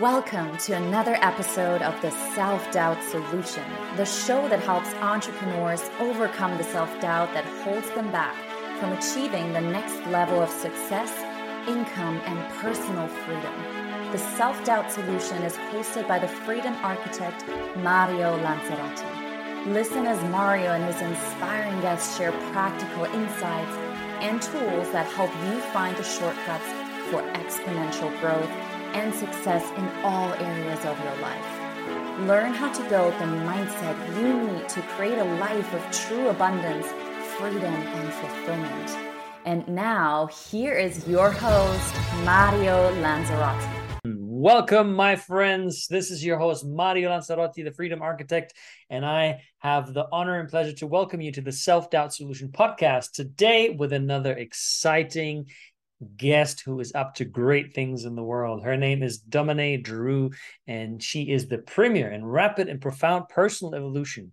Welcome to another episode of the Self Doubt Solution, the show that helps entrepreneurs overcome the self doubt that holds them back from achieving the next level of success, income, and personal freedom. The Self Doubt Solution is hosted by the freedom architect Mario Lanzarotti. Listen as Mario and his inspiring guests share practical insights and tools that help you find the shortcuts for exponential growth and success in all areas of your life. Learn how to build the mindset you need to create a life of true abundance, freedom, and fulfillment. And now, here is your host, Mario Lanzarotti. Welcome, my friends. This is your host, Mario Lanzarotti, the Freedom Architect, and I have the honor and pleasure to welcome you to the Self Doubt Solution podcast today with another exciting guest who is up to great things in the world. Her name is Dominey Drew, and she is the premier in rapid and profound personal evolution.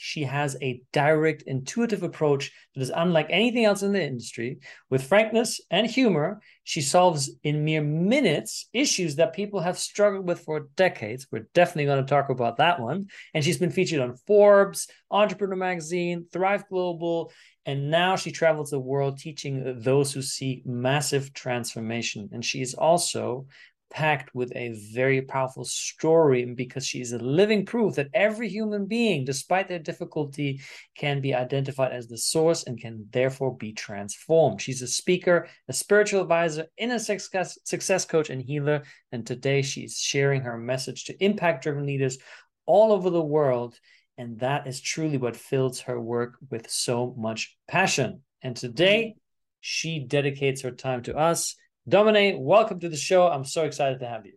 She has a direct, intuitive approach that is unlike anything else in the industry. With frankness and humor, she solves in mere minutes issues that people have struggled with for decades. We're definitely going to talk about that one. And she's been featured on Forbes, Entrepreneur Magazine, Thrive Global, and now she travels the world teaching those who seek massive transformation. And she is also packed with a very powerful story because she's a living proof that every human being, despite their difficulty, can be identified as the source and can therefore be transformed. She's a speaker, a spiritual advisor, inner success, success coach, and healer. And today she's sharing her message to impact driven leaders all over the world and that is truly what fills her work with so much passion. And today, she dedicates her time to us. Dominey, welcome to the show. I'm so excited to have you.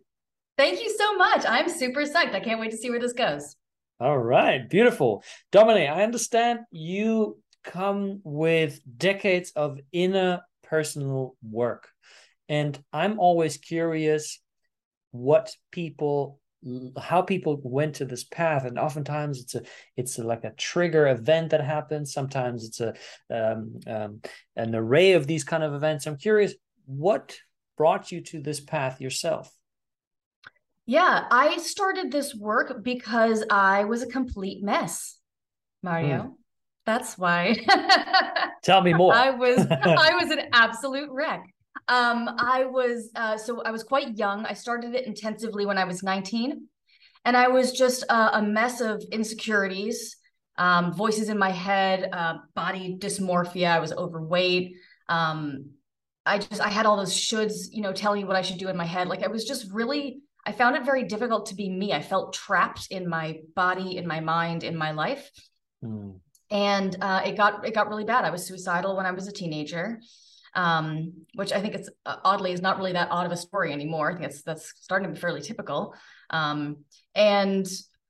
Thank you so much. I'm super psyched. I can't wait to see where this goes. All right, beautiful. Dominey, I understand you come with decades of inner personal work. And I'm always curious what people how people went to this path and oftentimes it's a it's a, like a trigger event that happens sometimes it's a um, um, an array of these kind of events i'm curious what brought you to this path yourself yeah i started this work because i was a complete mess mario mm. that's why tell me more i was i was an absolute wreck um, I was uh, so I was quite young. I started it intensively when I was 19, and I was just a, a mess of insecurities, um, voices in my head, uh, body dysmorphia. I was overweight. Um, I just I had all those shoulds, you know, telling me what I should do in my head. Like I was just really. I found it very difficult to be me. I felt trapped in my body, in my mind, in my life. Mm. And uh, it got it got really bad. I was suicidal when I was a teenager um, which I think it's uh, oddly is not really that odd of a story anymore. I think it's that's starting to be fairly typical. Um, and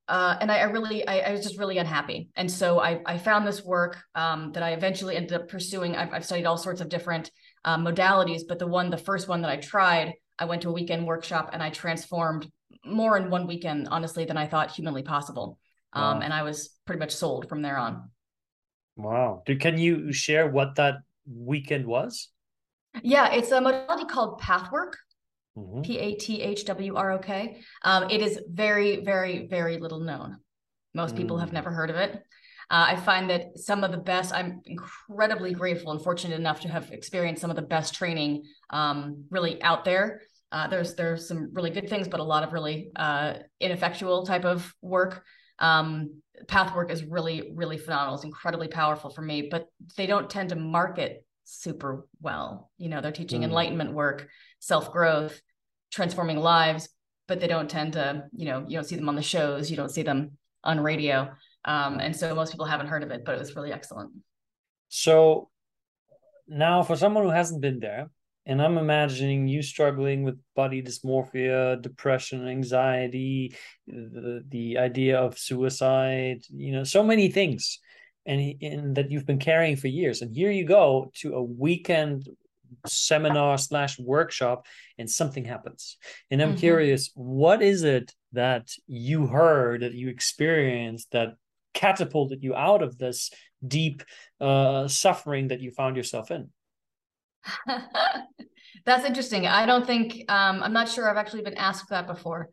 uh, and I, I really I, I, was just really unhappy. And so I, I found this work um, that I eventually ended up pursuing. I've, I've studied all sorts of different uh, modalities, but the one, the first one that I tried, I went to a weekend workshop and I transformed more in one weekend, honestly, than I thought humanly possible. Um. And I was pretty much sold from there on. Wow. Can you share what that weekend was? Yeah, it's a modality called Pathwork. Mm-hmm. P A T H W R O K. Um, it is very, very, very little known. Most people have mm. never heard of it. Uh, I find that some of the best, I'm incredibly grateful and fortunate enough to have experienced some of the best training um, really out there. Uh, there's there's some really good things, but a lot of really uh, ineffectual type of work. Um, Pathwork is really, really phenomenal. It's incredibly powerful for me, but they don't tend to market super well. You know, they're teaching mm. enlightenment work, self growth, transforming lives, but they don't tend to, you know, you don't see them on the shows, you don't see them on radio. Um, and so most people haven't heard of it, but it was really excellent. So now, for someone who hasn't been there, and I'm imagining you struggling with body dysmorphia, depression, anxiety, the, the idea of suicide, you know, so many things and, and that you've been carrying for years. And here you go to a weekend seminar slash workshop and something happens. And I'm mm-hmm. curious, what is it that you heard, that you experienced that catapulted you out of this deep uh, suffering that you found yourself in? That's interesting. I don't think um, I'm not sure I've actually been asked that before.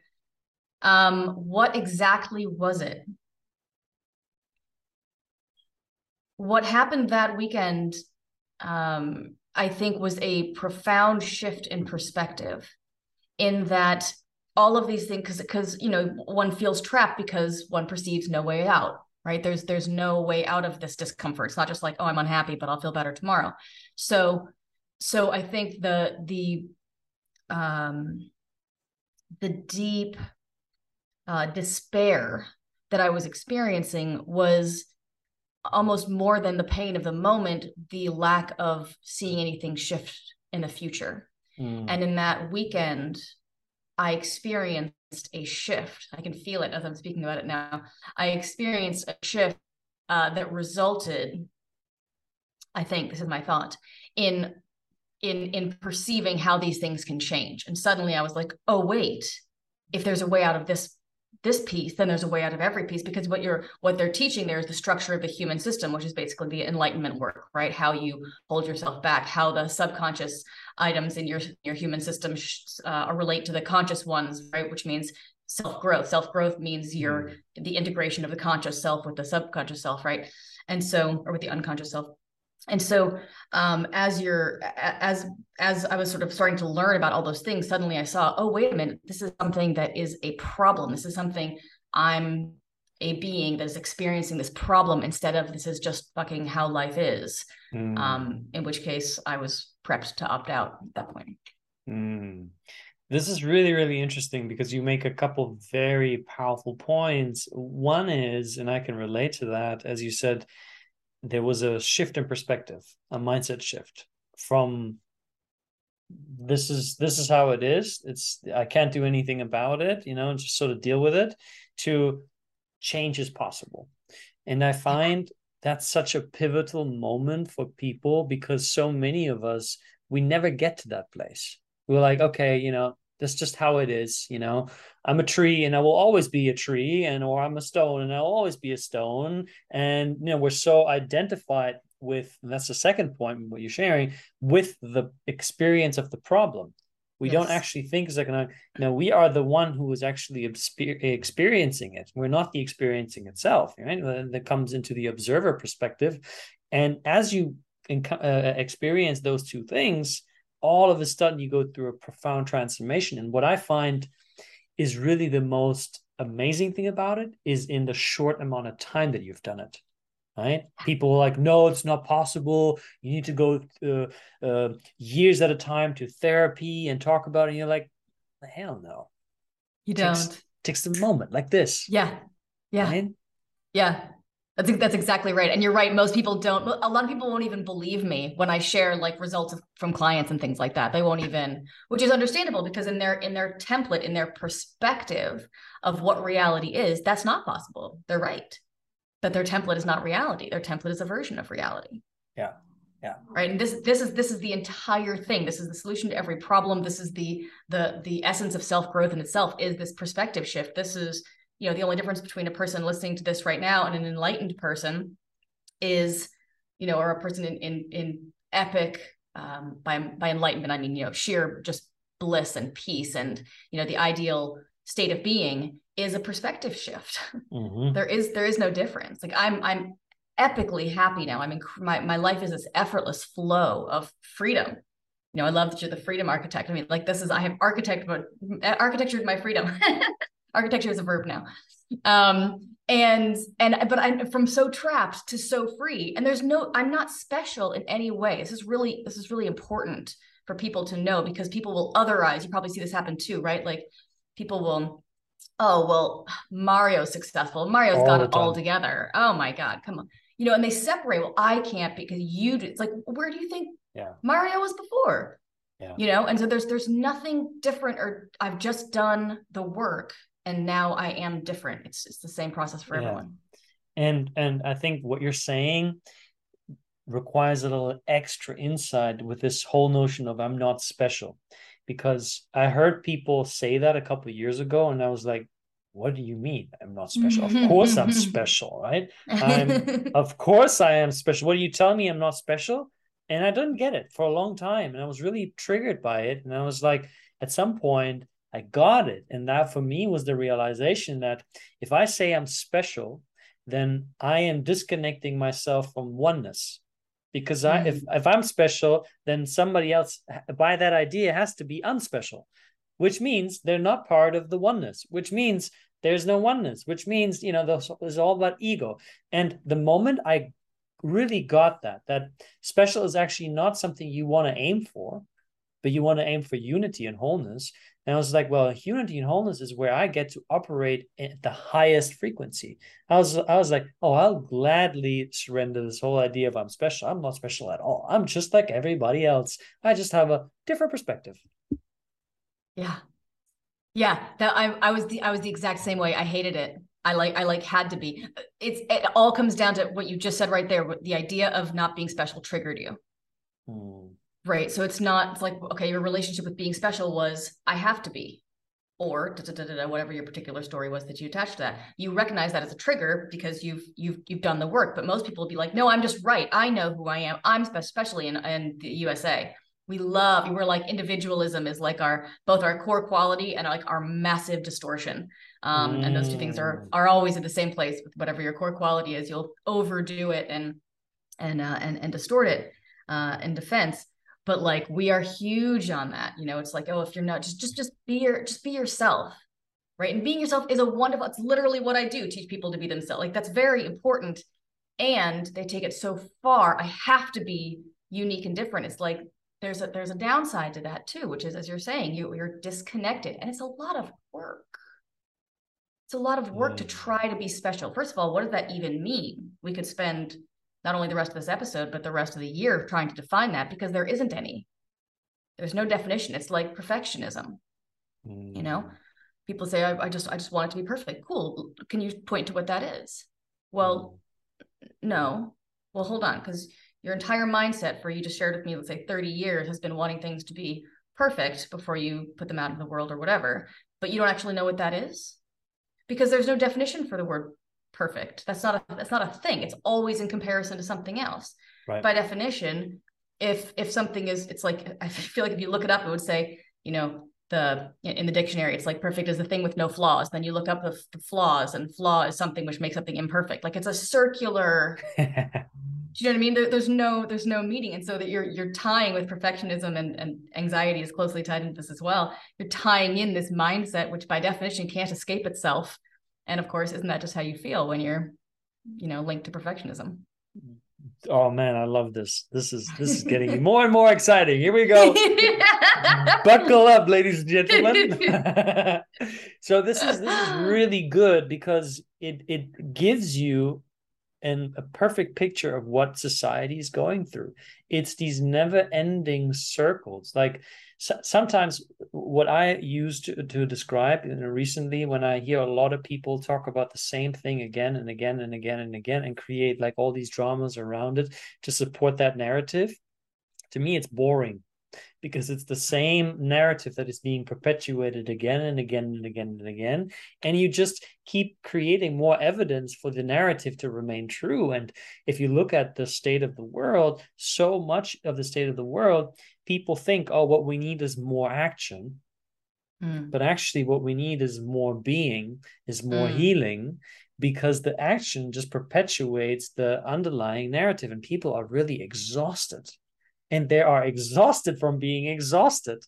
Um, what exactly was it? What happened that weekend, um, I think, was a profound shift in perspective. In that all of these things, because because you know one feels trapped because one perceives no way out. Right? There's there's no way out of this discomfort. It's not just like oh I'm unhappy, but I'll feel better tomorrow. So so I think the the um, the deep uh, despair that I was experiencing was almost more than the pain of the moment, the lack of seeing anything shift in the future. Mm. And in that weekend, I experienced a shift. I can feel it as I'm speaking about it now. I experienced a shift uh, that resulted, I think this is my thought, in in in perceiving how these things can change and suddenly i was like oh wait if there's a way out of this this piece then there's a way out of every piece because what you're what they're teaching there is the structure of the human system which is basically the enlightenment work right? How you hold yourself back how the subconscious items in your your human system uh, relate to the conscious ones right? Which means self growth self growth means your mm. the integration of the conscious self with the subconscious self right? And so or with the unconscious self and so um, as you're as as i was sort of starting to learn about all those things suddenly i saw oh wait a minute this is something that is a problem this is something i'm a being that is experiencing this problem instead of this is just fucking how life is mm. um, in which case i was prepped to opt out at that point mm. this is really really interesting because you make a couple very powerful points one is and i can relate to that as you said there was a shift in perspective, a mindset shift from this is this is how it is. It's I can't do anything about it, you know, and just sort of deal with it to change is possible. And I find that's such a pivotal moment for people because so many of us we never get to that place. We're like, okay, you know, that's just how it is, you know. I'm a tree and I will always be a tree, and or I'm a stone and I'll always be a stone. And you know, we're so identified with that's the second point what you're sharing with the experience of the problem. We yes. don't actually think as like, you know, we are the one who is actually experiencing it. We're not the experiencing itself, right? That comes into the observer perspective. And as you uh, experience those two things, all of a sudden you go through a profound transformation. And what I find is really the most amazing thing about it is in the short amount of time that you've done it. Right? People are like, no, it's not possible. You need to go uh, uh, years at a time to therapy and talk about it. And you're like, hell no. You don't. Takes a moment like this. Yeah. Yeah. Right? Yeah. That's that's exactly right. And you're right. Most people don't. A lot of people won't even believe me when I share like results from clients and things like that. They won't even, which is understandable because in their in their template, in their perspective of what reality is, that's not possible. They're right. That their template is not reality. Their template is a version of reality. Yeah. Yeah. Right. And this this is this is the entire thing. This is the solution to every problem. This is the the the essence of self growth in itself. Is this perspective shift? This is you know the only difference between a person listening to this right now and an enlightened person is you know or a person in in, in epic um, by by enlightenment i mean you know sheer just bliss and peace and you know the ideal state of being is a perspective shift. Mm-hmm. there is there is no difference. Like i'm i'm epically happy now. I mean my, my life is this effortless flow of freedom. You know i love that you're the freedom architect. I mean like this is i have architect but architecture is my freedom architecture is a verb now. Um and and but i'm from so trapped to so free. And there's no i'm not special in any way. This is really this is really important for people to know because people will otherize you probably see this happen too right? Like people will oh well mario's successful. Mario's all got it all together. Oh my god come on. You know and they separate well i can't because you do it's like where do you think yeah. mario was before? Yeah. you know and so there's there's nothing different or i've just done the work and now I am different. It's it's the same process for yeah. everyone. And and I think what you're saying requires a little extra insight with this whole notion of I'm not special. Because I heard people say that a couple years ago and I was like, what do you mean I'm not special? of course I'm special, right? I'm of course I am special. What are you telling me I'm not special? and I didn't get it for a long time, and I was really triggered by it. And I was like, at some point, I got it, and that for me was the realization that if I say I'm special, then I am disconnecting myself from oneness. Because I, if mm. if I'm special, then somebody else by that idea has to be unspecial, which means they're not part of the oneness. Which means there's no oneness. Which means you know it's all about ego. And the moment I really got that that special is actually not something you want to aim for but you want to aim for unity and wholeness and i was like well unity and wholeness is where i get to operate at the highest frequency i was i was like oh i'll gladly surrender this whole idea of i'm special i'm not special at all i'm just like everybody else i just have a different perspective yeah yeah that i, I was the i was the exact same way i hated it I like I like had to be. It's it all comes down to what you just said right there. The idea of not being special triggered you. Mm. Right. So it's not it's like, okay, your relationship with being special was I have to be, or da, da, da, whatever your particular story was that you attached to that. You recognize that as a trigger because you've you've you've done the work. But most people will be like, no, I'm just right. I know who I am. I'm especially in, in the USA we love we're like individualism is like our both our core quality and like our massive distortion um, mm. and those two things are mm. are always at the same place with whatever your core quality is you'll overdo it and and uh, and and distort it uh, in defense but like we are huge on that you know? It's like oh if you're not just just just be your just be yourself right? And being yourself is a wonderful it's literally what i do teach people to be themselves. Like that's very important and they take it so far. I have to be unique and different. It's like there's a there's a downside to that too which is as you're saying you, you're disconnected and it's a lot of work. It's a lot of work mm. to try to be special. First of all what does that even mean? We could spend not only the rest of this episode but the rest of the year trying to define that because there isn't any. There's no definition. It's like perfectionism mm. you know? Mm. people say I, I, just i just want it to be perfect. Cool. Can you point to what that is? Well mm. no. Well hold on because your entire mindset for you just shared with me, let's say 30 years has been wanting things to be perfect before you put them out in the world or whatever, but you don't actually know what that is? Because there's no definition for the word perfect. That's not a that's not a thing. It's always in comparison to something else. Right. By definition, if if something is it's like I feel like if you look it up, it would say, you know, the in the dictionary it's like perfect is the thing with no flaws then you look up the, the flaws and flaw is something which makes something imperfect like it's a circular do you know what I mean? There, there's no there's no meeting, and so that you're you're tying with perfectionism and and anxiety is closely tied into this as well. You're tying in this mindset, which by definition can't escape itself. And of course, isn't that just how you feel when you're, you know, linked to perfectionism? Oh man, I love this. This is this is getting more and more exciting. Here we go. Buckle up, ladies and gentlemen. so this is this is really good because it it gives you and a perfect picture of what society is going through. It's these never ending circles. Like so, sometimes what I use to, to describe you know, recently when I hear a lot of people talk about the same thing again and again and again and again and create like all these dramas around it to support that narrative, to me, it's boring because it's the same narrative that is being perpetuated again and again and again and again. And you just keep creating more evidence for the narrative to remain true. And if you look at the state of the world, so much of the state of the world, people think, oh, what we need is more action. Mm. But actually, what we need is more being, is more mm. healing, because the action just perpetuates the underlying narrative, and people are really exhausted and they are exhausted from being exhausted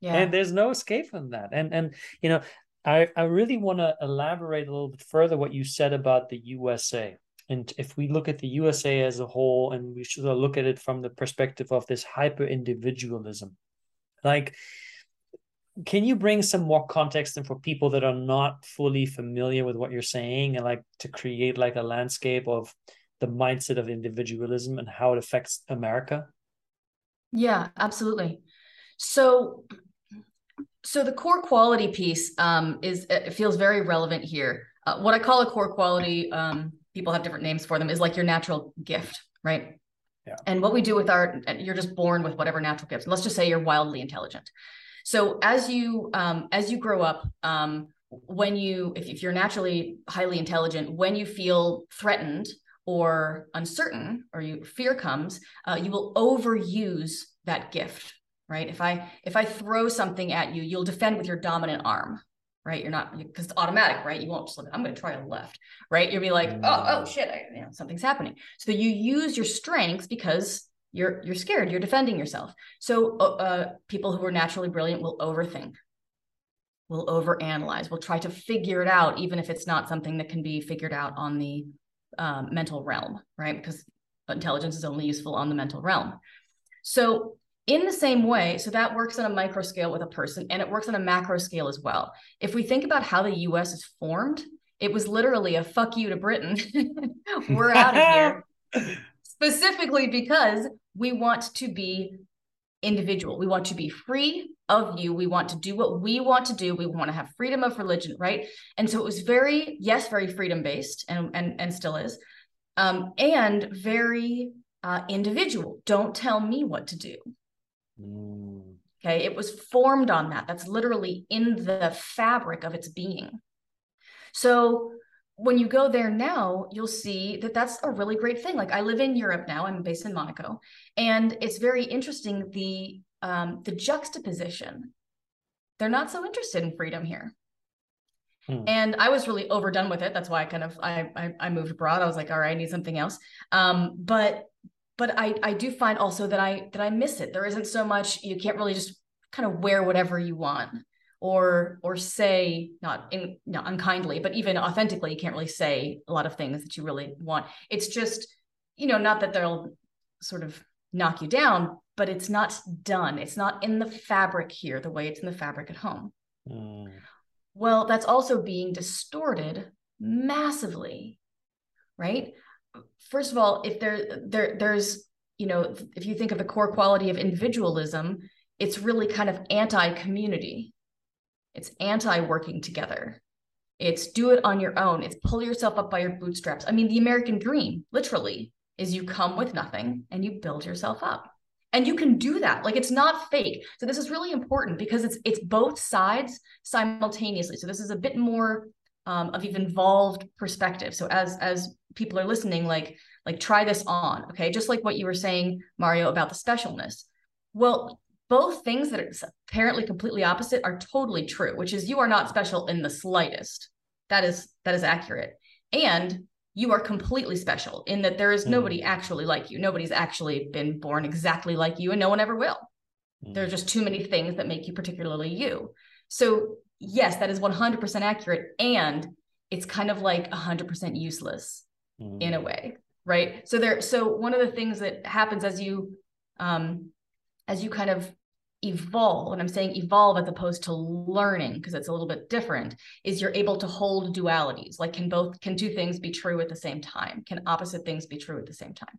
yeah. and there's no escape from that and and you know i i really want to elaborate a little bit further what you said about the usa and if we look at the usa as a whole and we should look at it from the perspective of this hyper individualism like can you bring some more context and for people that are not fully familiar with what you're saying and like to create like a landscape of the mindset of individualism and how it affects america yeah, absolutely. So, so the core quality piece um, is it feels very relevant here. Uh, what I call a core quality, um, people have different names for them, is like your natural gift, right? Yeah. And what we do with our, you're just born with whatever natural gifts. Let's just say you're wildly intelligent. So as you um, as you grow up, um, when you if, if you're naturally highly intelligent, when you feel threatened or uncertain or you fear comes uh, you will overuse that gift right if i if i throw something at you you'll defend with your dominant arm right? You're not because it's automatic right? You won't just look i'm going to try a left right? You'll be like oh oh shit I, you know, something's happening. So you use your strengths because you're you're scared you're defending yourself. So uh, uh, people who are naturally brilliant will overthink will overanalyze will try to figure it out even if it's not something that can be figured out on the um, mental realm right? Because intelligence is only useful on the mental realm. So in the same way so that works on a micro scale with a person and it works on a macro scale as well if we think about how the us is formed it was literally a fuck you to britain we're out of here specifically because we want to be individual. We want to be free of you. We want to do what we want to do. We want to have freedom of religion, right? And so it was very, yes, very freedom based, and and and still is, um, and very uh, individual. Don't tell me what to do. Mm. Okay, it was formed on that. That's literally in the fabric of its being. So when you go there now, you'll see that that's a really great thing. Like I live in Europe now. I'm based in Monaco, and it's very interesting the um, the juxtaposition. They're not so interested in freedom here. Hmm. And I was really overdone with it. That's why I kind of I, I, I moved abroad. I was like, all right, I need something else. Um, but but I I do find also that I that I miss it. There isn't so much. You can't really just kind of wear whatever you want or or say not in not unkindly but even authentically you can't really say a lot of things that you really want it's just you know not that they'll sort of knock you down but it's not done it's not in the fabric here the way it's in the fabric at home mm. well that's also being distorted massively right first of all if there there there's you know if you think of the core quality of individualism it's really kind of anti-community it's anti working together. It's do it on your own. It's pull yourself up by your bootstraps. I mean, the American dream, literally, is you come with nothing and you build yourself up. And you can do that. Like it's not fake. So this is really important because it's it's both sides simultaneously. So this is a bit more um, of an involved perspective. So as as people are listening, like like try this on. Okay, just like what you were saying, Mario, about the specialness. Well, both things that are apparently completely opposite are totally true which is you are not special in the slightest that is that is accurate and you are completely special in that there is mm. nobody actually like you nobody's actually been born exactly like you and no one ever will mm. there are just too many things that make you particularly you so yes that is 100% accurate and it's kind of like 100% useless mm. in a way right? So there so one of the things that happens as you um as you kind of evolve and i'm saying evolve as opposed to learning because it's a little bit different is you're able to hold dualities like can both can two things be true at the same time? Can opposite things be true at the same time?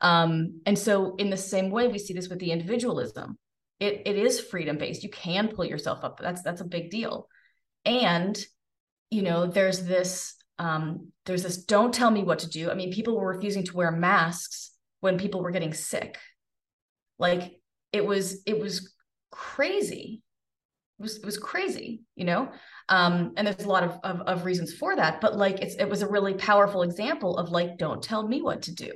Um, and so in the same way we see this with the individualism it, it is freedom based you can pull yourself up. That's that's a big deal. And you know there's this um, there's this don't tell me what to do. I mean people were refusing to wear masks when people were getting sick. Like it was it was crazy. It was, it was crazy you know? Um, and there's a lot of, of, of reasons for that but like it's it was a really powerful example of like don't tell me what to do.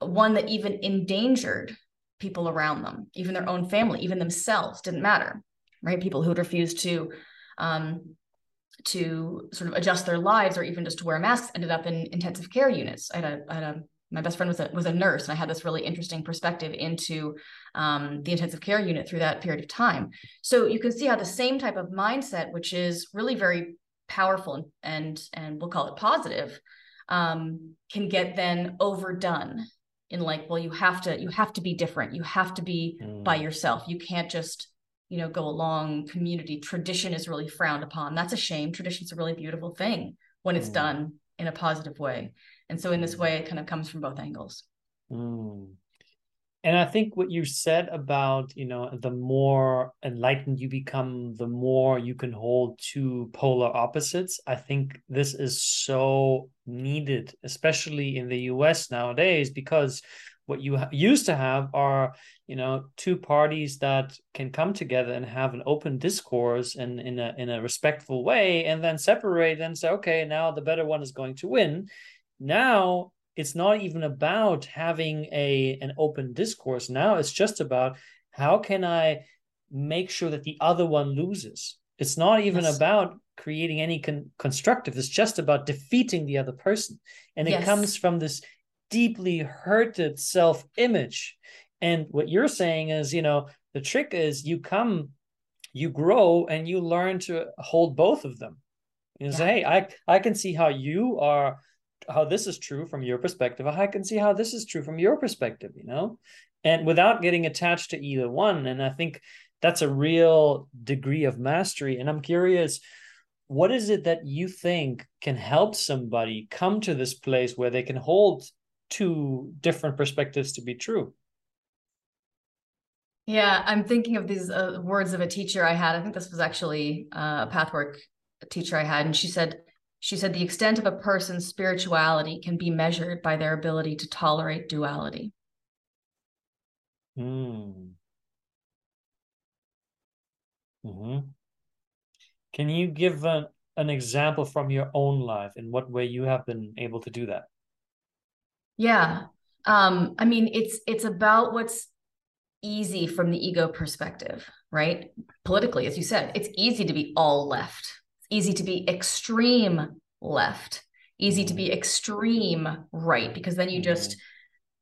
One that even endangered people around them even their own family even themselves didn't matter right people who would refuse to um, to sort of adjust their lives or even just to wear masks ended up in intensive care units i had a, I had a my best friend was a was a nurse, and I had this really interesting perspective into um, the intensive care unit through that period of time. So you can see how the same type of mindset, which is really very powerful and and, and we'll call it positive, um, can get then overdone in like, well, you have to you have to be different. You have to be mm. by yourself. You can't just you know go along community. Tradition is really frowned upon. That's a shame. Tradition's a really beautiful thing when it's mm. done in a positive way and so in this way, it kind of comes from both angles. Mm. And I think what you said about, you know, the more enlightened you become, the more you can hold two polar opposites. I think this is so needed, especially in the US nowadays, because what you used to have are, you know, two parties that can come together and have an open discourse and in a in a respectful way, and then separate and say, okay, now the better one is going to win now it's not even about having a an open discourse now it's just about how can i make sure that the other one loses it's not even yes. about creating any con- constructive it's just about defeating the other person and yes. it comes from this deeply hurted self-image and what you're saying is you know the trick is you come you grow and you learn to hold both of them you yeah. say hey i i can see how you are how this is true from your perspective i can see how this is true from your perspective you know? And without getting attached to either one and i think that's a real degree of mastery. And i'm curious what is it that you think can help somebody come to this place where they can hold two different perspectives to be true? Yeah i'm thinking of these uh, words of a teacher i had. I think this was actually uh, a pathwork teacher i had and she said she said the extent of a person's spirituality can be measured by their ability to tolerate duality. Mm. hmm Can you give an, an example from your own life in what way you have been able to do that? Yeah. Um, I mean, it's it's about what's easy from the ego perspective, right? Politically, as you said, it's easy to be all left easy to be extreme left, easy to be extreme right, because then you just, mm-hmm.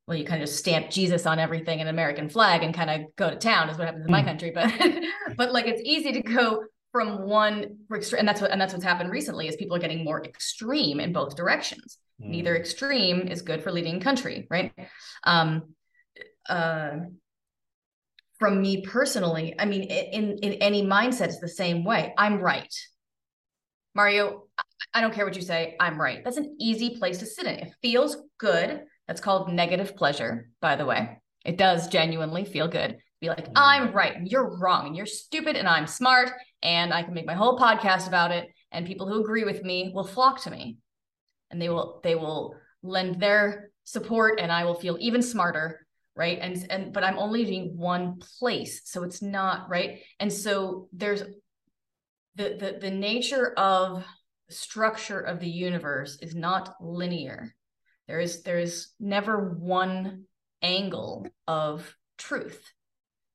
well, you kind of just stamp Jesus on everything an American flag and kind of go to town is what happens in my mm. country. But but like it's easy to go from one extreme, and that's what and that's what's happened recently is people are getting more extreme in both directions. Mm. Neither extreme is good for leading country, right? Um uh from me personally, I mean, in in any mindset, it's the same way. I'm right. Mario, I don't care what you say, I'm right. That's an easy place to sit in. It feels good. That's called negative pleasure, by the way. It does genuinely feel good. Be like, I'm mm. right and you're wrong and you're stupid and I'm smart and I can make my whole podcast about it and people who agree with me will flock to me. And they will they will lend their support and I will feel even smarter, right? And and but I'm only in one place, so it's not, right? And so there's the, the, the nature of structure of the universe is not linear. There is there is never one angle of truth.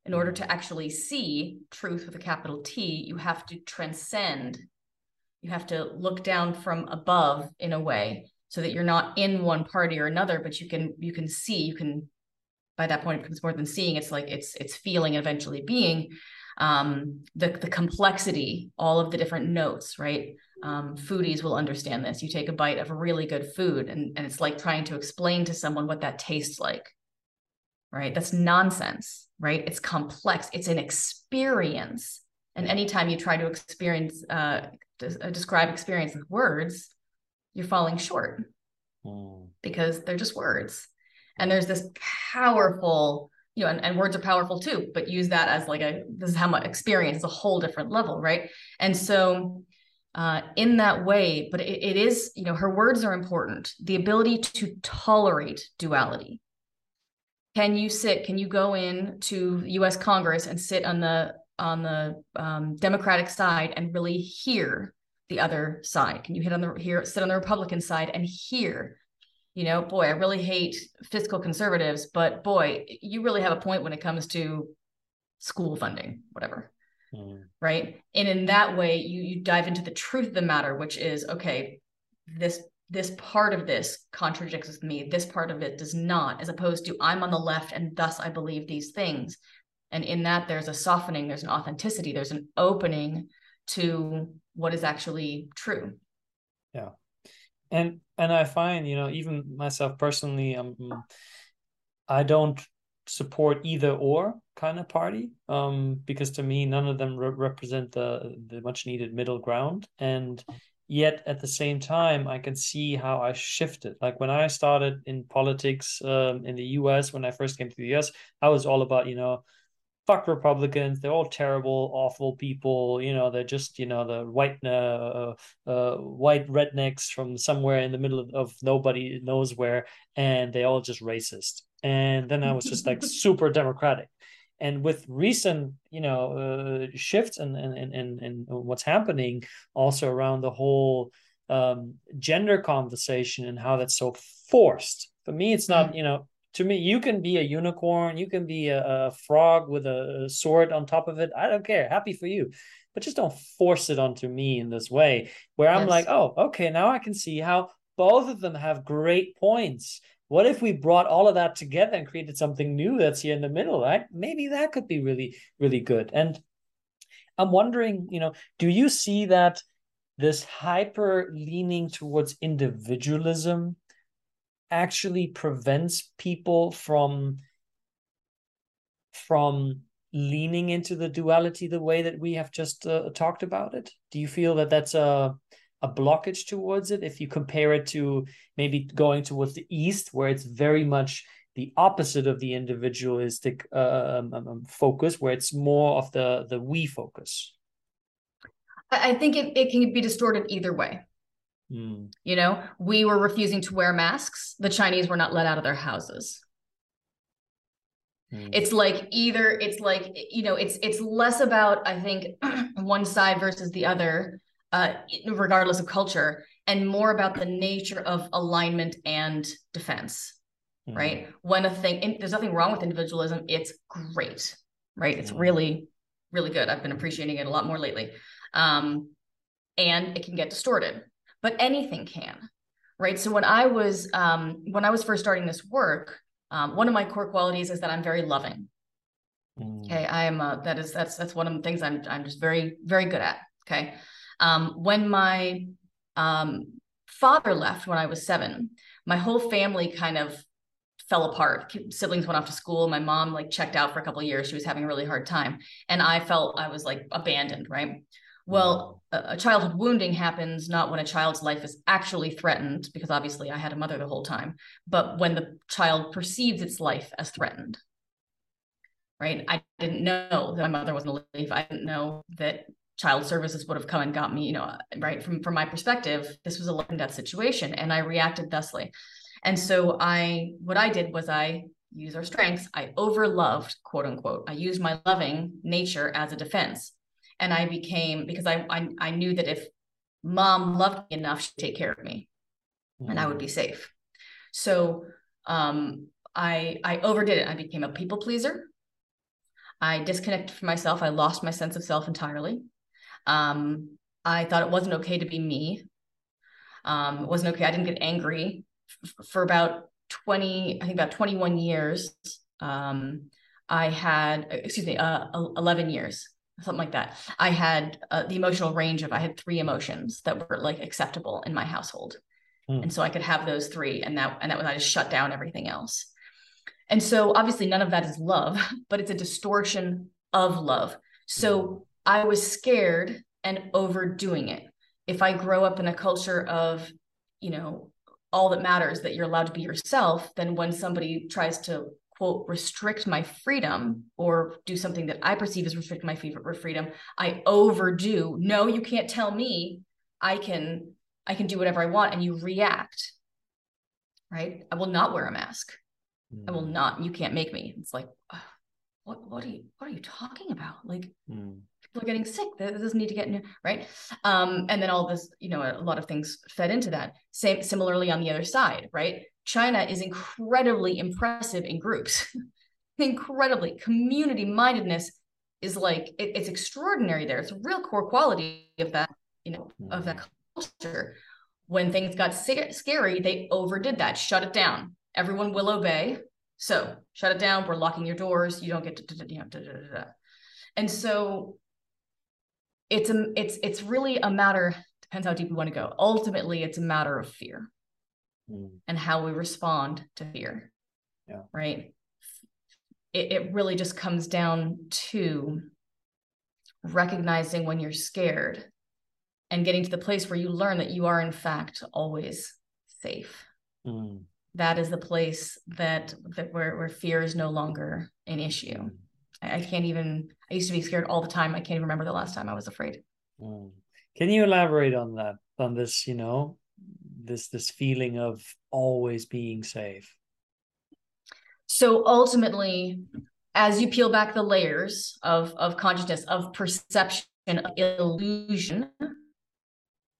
In order to actually see truth with a capital T, you have to transcend. You have to look down from above in a way so that you're not in one party or another, but you can you can see, you can by that point it becomes more than seeing, it's like it's it's feeling and eventually being um, the, the complexity, all of the different notes, right? Um, foodies will understand this. You take a bite of a really good food, and, and it's like trying to explain to someone what that tastes like, right? That's nonsense, right? It's complex, it's an experience. And anytime you try to experience, uh, uh describe experience with words, you're falling short mm. because they're just words. And there's this powerful you know, and, and words are powerful too, but use that as like a this is how my experience is a whole different level, right? And so uh, in that way, but it, it is, you know, her words are important. The ability to tolerate duality. Can you sit? Can you go in to U.S. Congress and sit on the on the um, Democratic side and really hear the other side? Can you hit on the here sit on the Republican side and hear you know, boy, I really hate fiscal conservatives, but boy, you really have a point when it comes to school funding, whatever. Mm. Right. And in that way, you you dive into the truth of the matter, which is okay, this this part of this contradicts with me, this part of it does not, as opposed to I'm on the left and thus I believe these things. And in that, there's a softening, there's an authenticity, there's an opening to what is actually true. Yeah and and i find you know even myself personally um i don't support either or kind of party um because to me none of them re- represent the the much needed middle ground. And yet at the same time i can see how i shifted. Like when i started in politics um, in the us when i first came to the us i was all about you know fuck Republicans. They're all terrible, awful people. You know, they're just you know the white uh, uh, uh, white rednecks from somewhere in the middle of, of nobody knows where, and they all just racist. And then I was just like super democratic. And with recent, you know, uh, shifts and and and and what's happening also around the whole um, gender conversation and how that's so forced. For me, it's not, mm. you know, to me, you can be a unicorn, you can be a, a frog with a, a sword on top of it. I don't care. Happy for you. But just don't force it onto me in this way where I'm yes. like, oh, okay, now I can see how both of them have great points. What if we brought all of that together and created something new that's here in the middle, right? Maybe that could be really, really good. And I'm wondering, you know, do you see that this hyper leaning towards individualism actually prevents people from from leaning into the duality the way that we have just uh, talked about it? Do you feel that that's a a blockage towards it? If you compare it to maybe going towards the east where it's very much the opposite of the individualistic uh, um, um, um, focus where it's more of the the we focus? I think it, it can be distorted either way mm. you know we were refusing to wear masks the chinese were not let out of their houses mm. it's like either it's like you know it's it's less about i think one side versus the other uh, regardless of culture and more about the nature of alignment and defense mm. right? When a thing, there's nothing wrong with individualism. It's great, right? It's mm. really, really good. I've been appreciating it a lot more lately. Um, and it can get distorted, but anything can, right? So when I was, um, when I was first starting this work, um, one of my core qualities is that I'm very loving. Mm. Okay, I am. Uh, that is that's that's one of the things I'm I'm just very very good at. Okay, um, when my um, father left when I was seven, my whole family kind of fell apart. Siblings went off to school. My mom like checked out for a couple years. She was having a really hard time, and I felt I was like abandoned. Right. Well, a, childhood wounding happens not when a child's life is actually threatened, because obviously I had a mother the whole time, but when the child perceives its life as threatened. Right. I didn't know that my mother was going to leave. I didn't know that child services would have come and got me, you know, right. From from my perspective, this was a life and death situation. And I reacted thusly. And so I, what I did was I use our strengths. I overloved, quote unquote. I used my loving nature as a defense. And I became, because I, I, I knew that if mom loved me enough, she'd take care of me mm-hmm. and I would be safe. So um, I, I overdid it. I became a people pleaser. I disconnected from myself. I lost my sense of self entirely. Um, I thought it wasn't okay to be me. Um, it wasn't okay. I didn't get angry for about 20, I think about 21 years, um, I had, excuse me, uh, 11 years, something like that. I had uh, the emotional range of, I had three emotions that were like acceptable in my household. Mm. And so I could have those three and that, and that was, I just shut down everything else. And so obviously none of that is love, but it's a distortion of love. So mm. I was scared and overdoing it. If I grow up in a culture of, you know, all that matters that you're allowed to be yourself then when somebody tries to quote restrict my freedom or do something that i perceive as restrict my freedom i overdo. No you can't tell me i can i can do whatever i want and you react right? I will not wear a mask. Mm. i will mm. not you can't make me. It's like what what are you what are you talking about? Like mm people are getting sick. This doesn't need to get new, right? Um, and then all this, you know, a lot of things fed into that. Same, similarly on the other side, right? China is incredibly impressive in groups, incredibly community mindedness is like it, it's extraordinary there. It's a real core quality of that, you know, of that mm-hmm. culture. When things got scary, they overdid that, shut it down. Everyone will obey. So shut it down. We're locking your doors. You don't get to, you know, da, da, da, and so it's a it's it's really a matter depends how deep we want to go ultimately it's a matter of fear mm. and how we respond to fear yeah right it, it really just comes down to recognizing when you're scared and getting to the place where you learn that you are in fact always safe mm. that is the place that that where, where fear is no longer an issue mm. I, can't even I used to be scared all the time. I can't even remember the last time I was afraid. Mm. Can you elaborate on that? On this, you know, this this feeling of always being safe. So ultimately, as you peel back the layers of of consciousness, of perception, of illusion,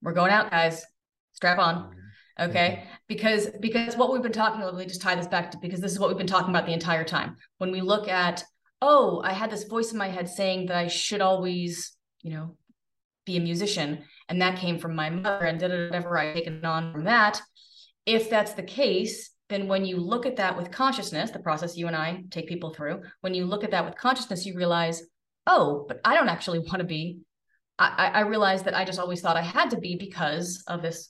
we're going out, guys. strap on. Okay. Mm-hmm. Because because what we've been talking about, let me just tie this back to because this is what we've been talking about the entire time. When we look at, oh, I had this voice in my head saying that I should always, you know, be a musician. And that came from my mother and did whatever I taken on from that. If that's the case, then when you look at that with consciousness, the process you and I take people through, when you look at that with consciousness, you realize, oh, but I don't actually want to be. I, I realized that I just always thought I had to be because of this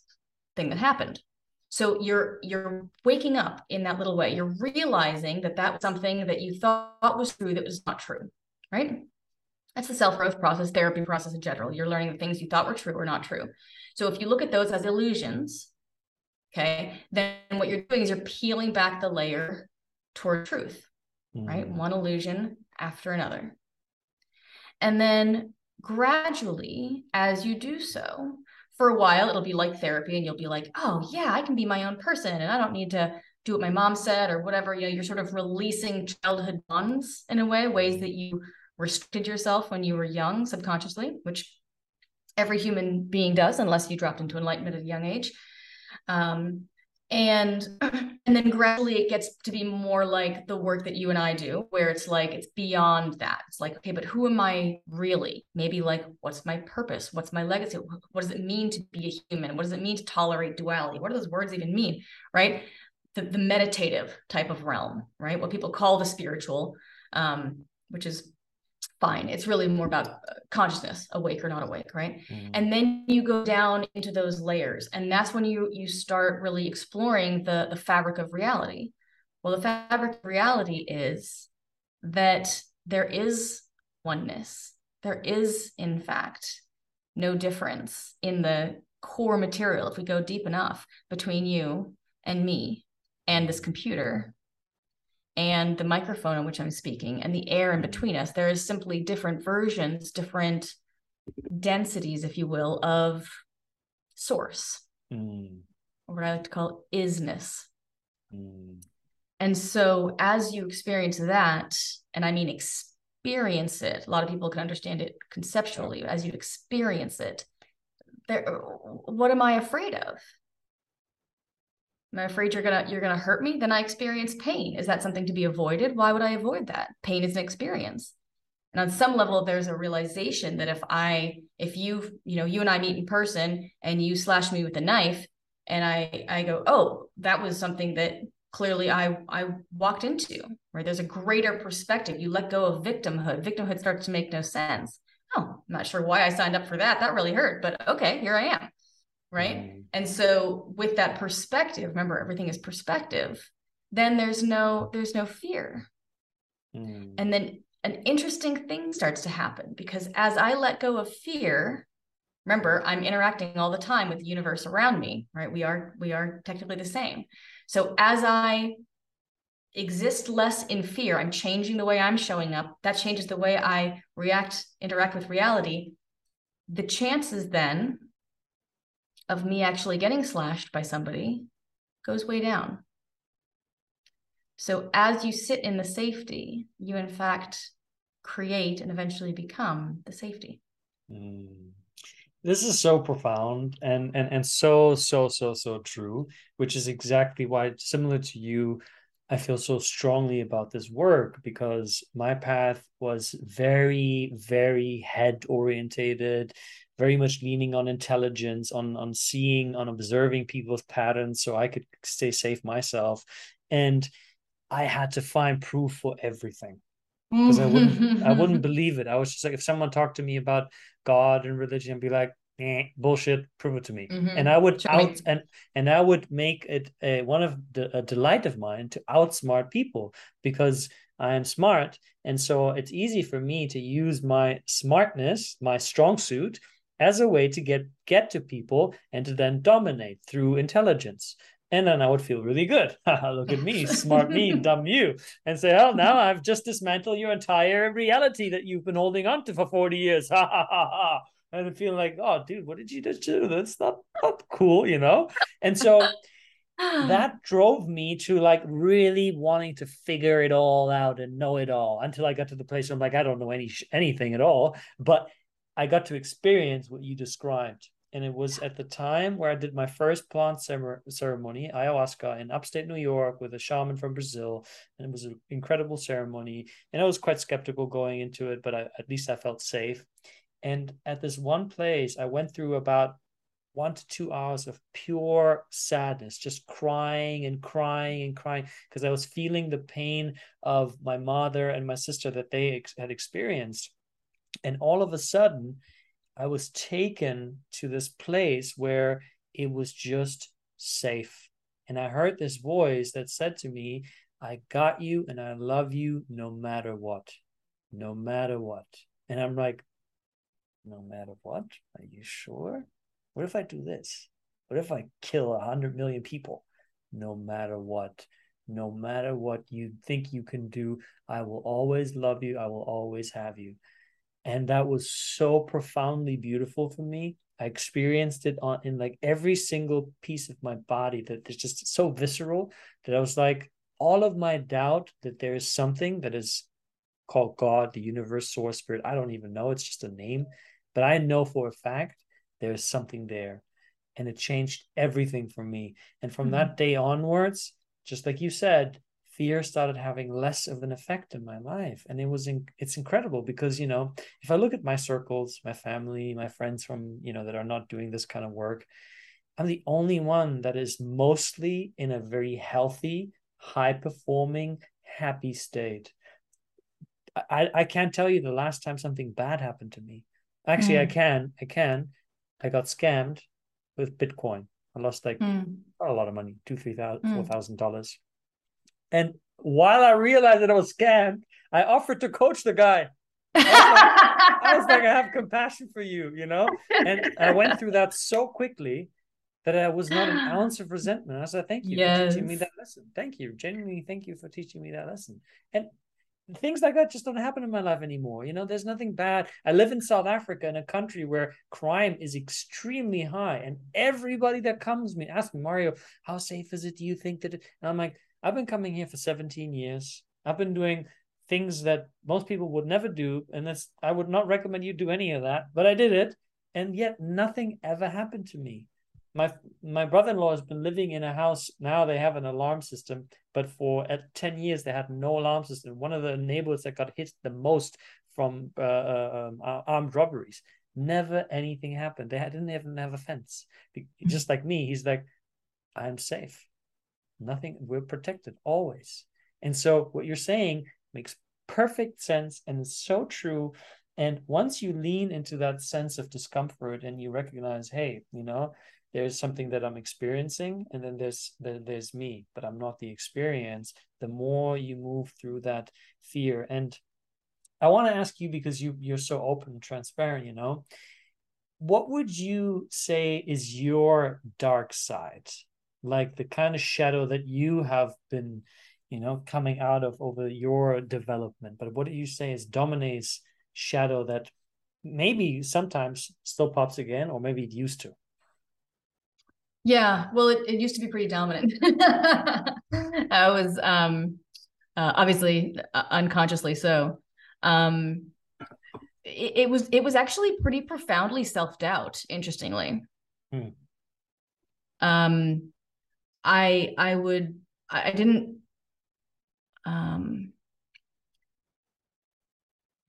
thing that happened. So you're you're waking up in that little way. You're realizing that that was something that you thought was true that was not true, right? That's the self growth process, therapy process in general. You're learning the things you thought were true or not true. So if you look at those as illusions, okay, then what you're doing is you're peeling back the layer toward truth, mm. right? One illusion after another. And then gradually, as you do so, for a while, it'll be like therapy, and you'll be like, oh, yeah, I can be my own person, and I don't need to do what my mom said or whatever. You know, you're sort of releasing childhood bonds in a way, ways that you restricted yourself when you were young subconsciously, which every human being does, unless you dropped into enlightenment at a young age. Um, and and then gradually it gets to be more like the work that you and I do where it's like it's beyond that. It's like okay but who am I really? Maybe like what's my purpose? What's my legacy? What does it mean to be a human? What does it mean to tolerate duality? What do those words even mean right? The, the meditative type of realm right? What people call the spiritual um, which is fine. It's really more about uh, consciousness, awake or not awake, right? Mm. And then you go down into those layers, and that's when you you start really exploring the the fabric of reality. Well, the fabric of reality is that there is oneness. There is, in fact, no difference in the core material if we go deep enough between you and me and this computer and the microphone on which I'm speaking and the air in between us. There is simply different versions, different densities, if you will, of source, mm. or what I like to call isness. Mm. And so as you experience that, and I mean experience it, a lot of people can understand it conceptually, as you experience it, there what am I afraid of? Am I afraid you're gonna you're gonna hurt me? Then I experience pain. Is that something to be avoided? Why would I avoid that? Pain is an experience. And on some level, there's a realization that if I, if you, you know, you and I meet in person and you slash me with a knife, and I I go, oh, that was something that clearly I I walked into, right? There's a greater perspective. You let go of victimhood. Victimhood starts to make no sense. Oh, I'm not sure why I signed up for that. That really hurt, but okay, here I am right? Mm. and so with that perspective remember everything is perspective then there's no there's no fear. Mm. and then an interesting thing starts to happen because as i let go of fear remember i'm interacting all the time with the universe around me right? We are we are technically the same. So as i exist less in fear i'm changing the way i'm showing up that changes the way i react interact with reality. The chances then of me actually getting slashed by somebody goes way down. So as you sit in the safety, you in fact create and eventually become the safety. Mm. This is so profound and and and so so so so true, which is exactly why similar to you I feel so strongly about this work because my path was very very head orientated very much leaning on intelligence, on on seeing, on observing people's patterns, so I could stay safe myself. And I had to find proof for everything because I wouldn't I wouldn't believe it. I was just like, if someone talked to me about God and religion, I'd be like, eh, bullshit, prove it to me. Mm-hmm. And I would out and and I would make it a, one of the a delight of mine to outsmart people because I am smart, and so it's easy for me to use my smartness, my strong suit, as a way to get get to people and to then dominate through intelligence and then I would feel really good. Look at me, smart me, dumb you, and say, "Oh, now I've just dismantled your entire reality that you've been holding on to for forty years." Ha ha ha ha! And feel like, "Oh, dude, what did you just do? That's not not cool," you know. And so that drove me to like really wanting to figure it all out and know it all until I got to the place where I'm like, I don't know any anything at all, but I got to experience what you described. and it was at the time where I did my first plant ceremony, ayahuasca, in upstate New York with a shaman from Brazil, and it was an incredible ceremony. And I was quite skeptical going into it, but I, at least I felt safe. And at this one place, I went through about one to two hours of pure sadness, just crying and crying and crying because I was feeling the pain of my mother and my sister that they ex- had experienced. And all of a sudden, I was taken to this place where it was just safe. And I heard this voice that said to me, I got you and I love you no matter what. No matter what. And I'm like, no matter what? Are you sure? What if I do this? What if I kill a hundred million people? No matter what, no matter what you think you can do, I will always love you. I will always have you. And that was so profoundly beautiful for me. I experienced it on in like every single piece of my body That is just so visceral that I was like, all of my doubt that there is something that is called God, the universe, source, spirit. I don't even know. It's just a name. But I know for a fact there's something there. And it changed everything for me. And from mm-hmm. that day onwards, just like you said, fear started having less of an effect in my life. And it was in, it's incredible because, you know, if I look at my circles, my family, my friends from, you know, that are not doing this kind of work, I'm the only one that is mostly in a very healthy, high performing, happy state. I, I can't tell you the last time something bad happened to me. Actually, mm. I can. I can. I got scammed with Bitcoin. I lost like mm. a lot of money, two, three thousand, mm. four thousand dollars. And while I realized that I was scammed, I offered to coach the guy. I was, like, I was like, I have compassion for you, you know? And I went through that so quickly that I was not an ounce of resentment. I said, thank you yes. for teaching me that lesson. Thank you. Genuinely, thank you for teaching me that lesson. And things like that just don't happen in my life anymore. You know, there's nothing bad. I live in South Africa in a country where crime is extremely high, and everybody that comes me asks me, Mario, how safe is it? Do you think that? It? And I'm like, I've been coming here for 17 years. I've been doing things that most people would never do, and that's I would not recommend you do any of that, but I did it, and yet nothing ever happened to me. My my brother-in-law has been living in a house now they have an alarm system but for at 10 years they had no alarm system. One of the neighborhoods that got hit the most from uh, uh um, armed robberies. Never anything happened. They didn't even have a fence. Just like me he's like i'm safe nothing we're protected always. And so what you're saying makes perfect sense and it's so true. And once you lean into that sense of discomfort and you recognize hey you know there's something that I'm experiencing, and then there's there's me, but I'm not the experience. The more you move through that fear, and I want to ask you because you you're so open and transparent, you know, what would you say is your dark side, like the kind of shadow that you have been, you know, coming out of over your development? But what do you say is Dominey's shadow that maybe sometimes still pops again, or maybe it used to? Yeah, well, it, it used to be pretty dominant. I was um, uh, obviously uh, unconsciously so. Um, it, it, was it was actually pretty profoundly self doubt. Interestingly, hmm. um, I I would I, didn't um.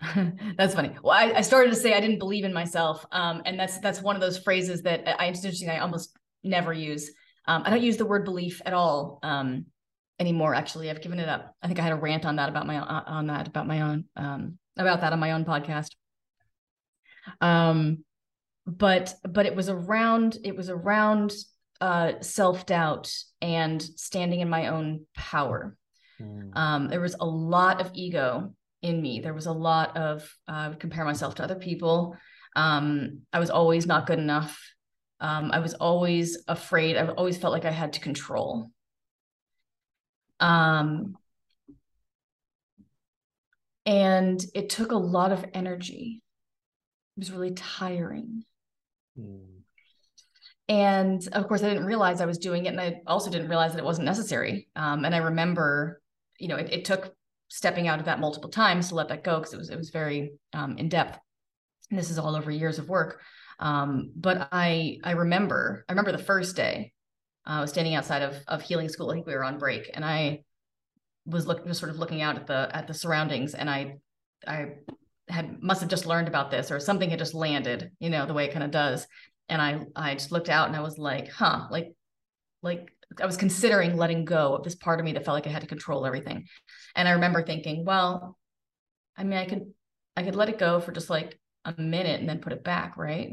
that's funny. Well, I, I, started to say I didn't believe in myself, um, and that's that's one of those phrases that I, it's interesting. I almost never use. Um, I don't use the word belief at all um, anymore. Actually, I've given it up. I think I had a rant on that about my uh, on that about my own um, about that on my own podcast. Um, but but it was around it was around uh, self doubt and standing in my own power. Mm. Um, there was a lot of ego in me. There was a lot of uh, I would compare myself to other people. Um, I was always not good enough. Um, I was always afraid. I always felt like I had to control. Um, and it took a lot of energy. It was really tiring. Mm. And of course, I didn't realize I was doing it. And I also didn't realize that it wasn't necessary. Um, and I remember, you know, it, it, took stepping out of that multiple times to let that go because it was it was very um, in depth. And this is all over years of work. Um, but I I remember I remember the first day uh, I was standing outside of of healing school. I think we were on break, and I was looking just sort of looking out at the at the surroundings, and I I had must have just learned about this or something had just landed, you know, the way it kind of does. And I I just looked out and I was like, huh, like like I was considering letting go of this part of me that felt like I had to control everything. And I remember thinking, well, I mean, I could I could let it go for just like a minute and then put it back, right?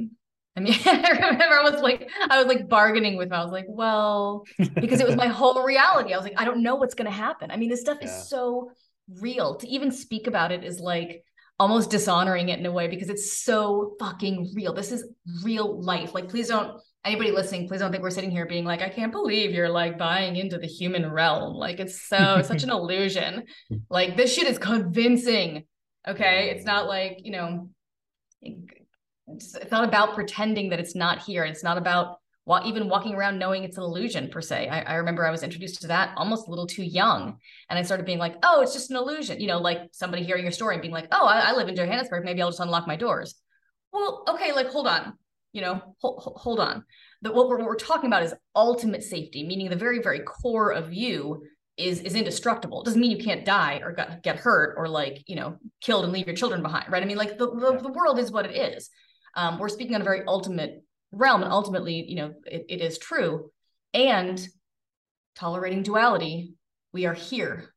I mean, I remember I was like, I was like bargaining with him. I was like, well, because it was my whole reality. I was like, I don't know what's going to happen. I mean, this stuff yeah. is so real. To even speak about it is like almost dishonoring it in a way because it's so fucking real. This is real life. Like, please don't, anybody listening, please don't think we're sitting here being like, I can't believe you're like buying into the human realm. Like, it's so, such an illusion. Hmm. Like, this shit is convincing. Okay. It's not like, you know, it's, not about pretending that it's not here. It's not about even walking around knowing it's an illusion per se. I, I, remember I was introduced to that almost a little too young. And I started being like, oh, it's just an illusion. You know, like somebody hearing your story and being like, oh, I, I live in Johannesburg. Maybe I'll just unlock my doors. Well, okay, like, hold on, you know, hold, hold on. The, what, we're, what we're talking about is ultimate safety, meaning the very, very core of you is is indestructible. It doesn't mean you can't die or get, get hurt or like, you know, killed and leave your children behind, right? I mean, like the, the, the world is what it is. Um, we're speaking on a very ultimate realm, and ultimately, you know, it, it is true. And tolerating duality, we are here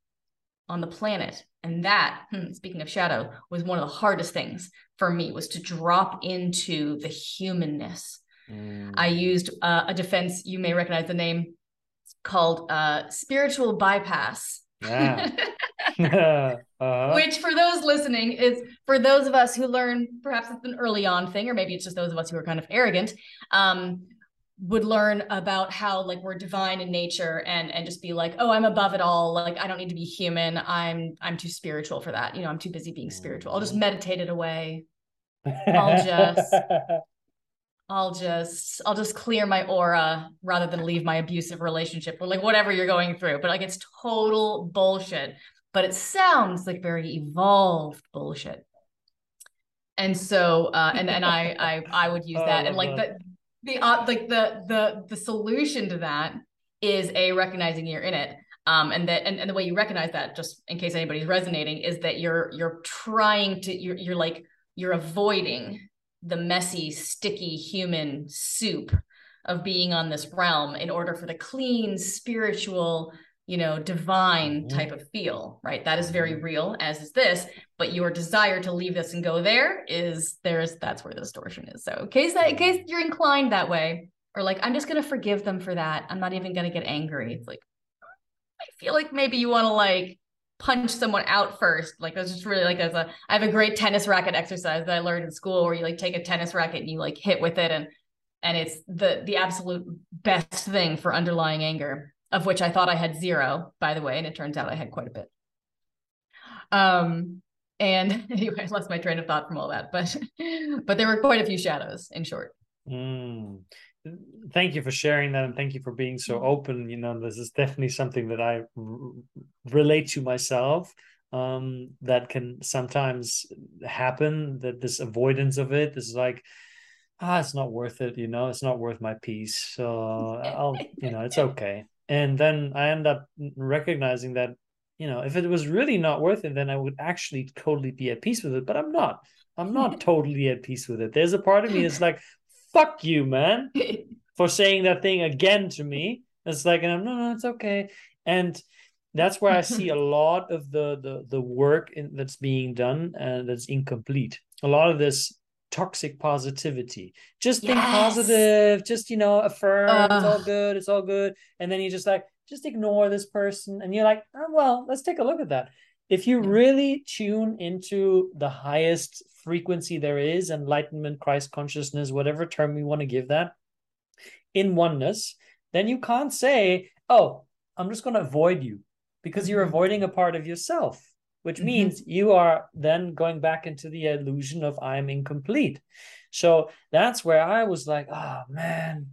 on the planet. And that, hmm, speaking of shadow, was one of the hardest things for me was to drop into the humanness. Mm. I used uh, a defense, you may recognize the name called uh, spiritual bypass. Yeah. uh-huh. Which, for those listening, is for those of us who learn, perhaps it's an early on thing, or maybe it's just those of us who are kind of arrogant, um, would learn about how like we're divine in nature and and just be like, oh, I'm above it all. Like I don't need to be human. I'm I'm too spiritual for that. You know, I'm too busy being spiritual. I'll just meditate it away. I'll just I'll just I'll just clear my aura rather than leave my abusive relationship or like whatever you're going through. But like it's total bullshit. But it sounds like very evolved bullshit. And so uh and and I I I would use oh, that and like that. the the uh, like the the the solution to that is a recognizing you're in it. Um and that and, and the way you recognize that just in case anybody's resonating is that you're you're trying to you're you're like you're avoiding the messy, sticky human soup of being on this realm in order for the clean, spiritual, you know, divine mm-hmm. type of feel, right? That is very mm-hmm. real, as is this. But your desire to leave this and go there is there's that's where the distortion is. So in case that in case mm-hmm. you're inclined that way, or like, I'm just gonna forgive them for that. I'm not even gonna get angry. It's like I feel like maybe you want to like punch someone out first. Like that's just really like as a I have a great tennis racket exercise that I learned in school where you like take a tennis racket and you like hit with it and and it's the the absolute best thing for underlying anger, of which I thought I had zero, by the way, and it turns out I had quite a bit. Um and anyway, I lost my train of thought from all that, but but there were quite a few shadows in short. Mm thank you for sharing that and thank you for being so mm-hmm. open. You know this is definitely something that i r- relate to myself um that can sometimes happen that this avoidance of it is like ah it's not worth it you know it's not worth my peace so i'll you know it's okay. And then i end up recognizing that you know if it was really not worth it then i would actually totally be at peace with it but i'm not. I'm not totally at peace with it. There's a part of me that's like fuck you, man, for saying that thing again to me. It's like, and I'm no, no, it's okay. And that's where I see a lot of the the the work in, that's being done and that's incomplete. A lot of this toxic positivity. Just yes. think positive. Just you know, affirm uh. it's all good. It's all good. And then you just like just ignore this person, and you're like, oh, well, let's take a look at that. If you really tune into the highest frequency there is, enlightenment, Christ consciousness, whatever term you want to give that, in oneness, then you can't say, oh, I'm just going to avoid you because you're mm-hmm. avoiding a part of yourself, which mm-hmm. means you are then going back into the illusion of I'm incomplete. So that's where I was like, oh man,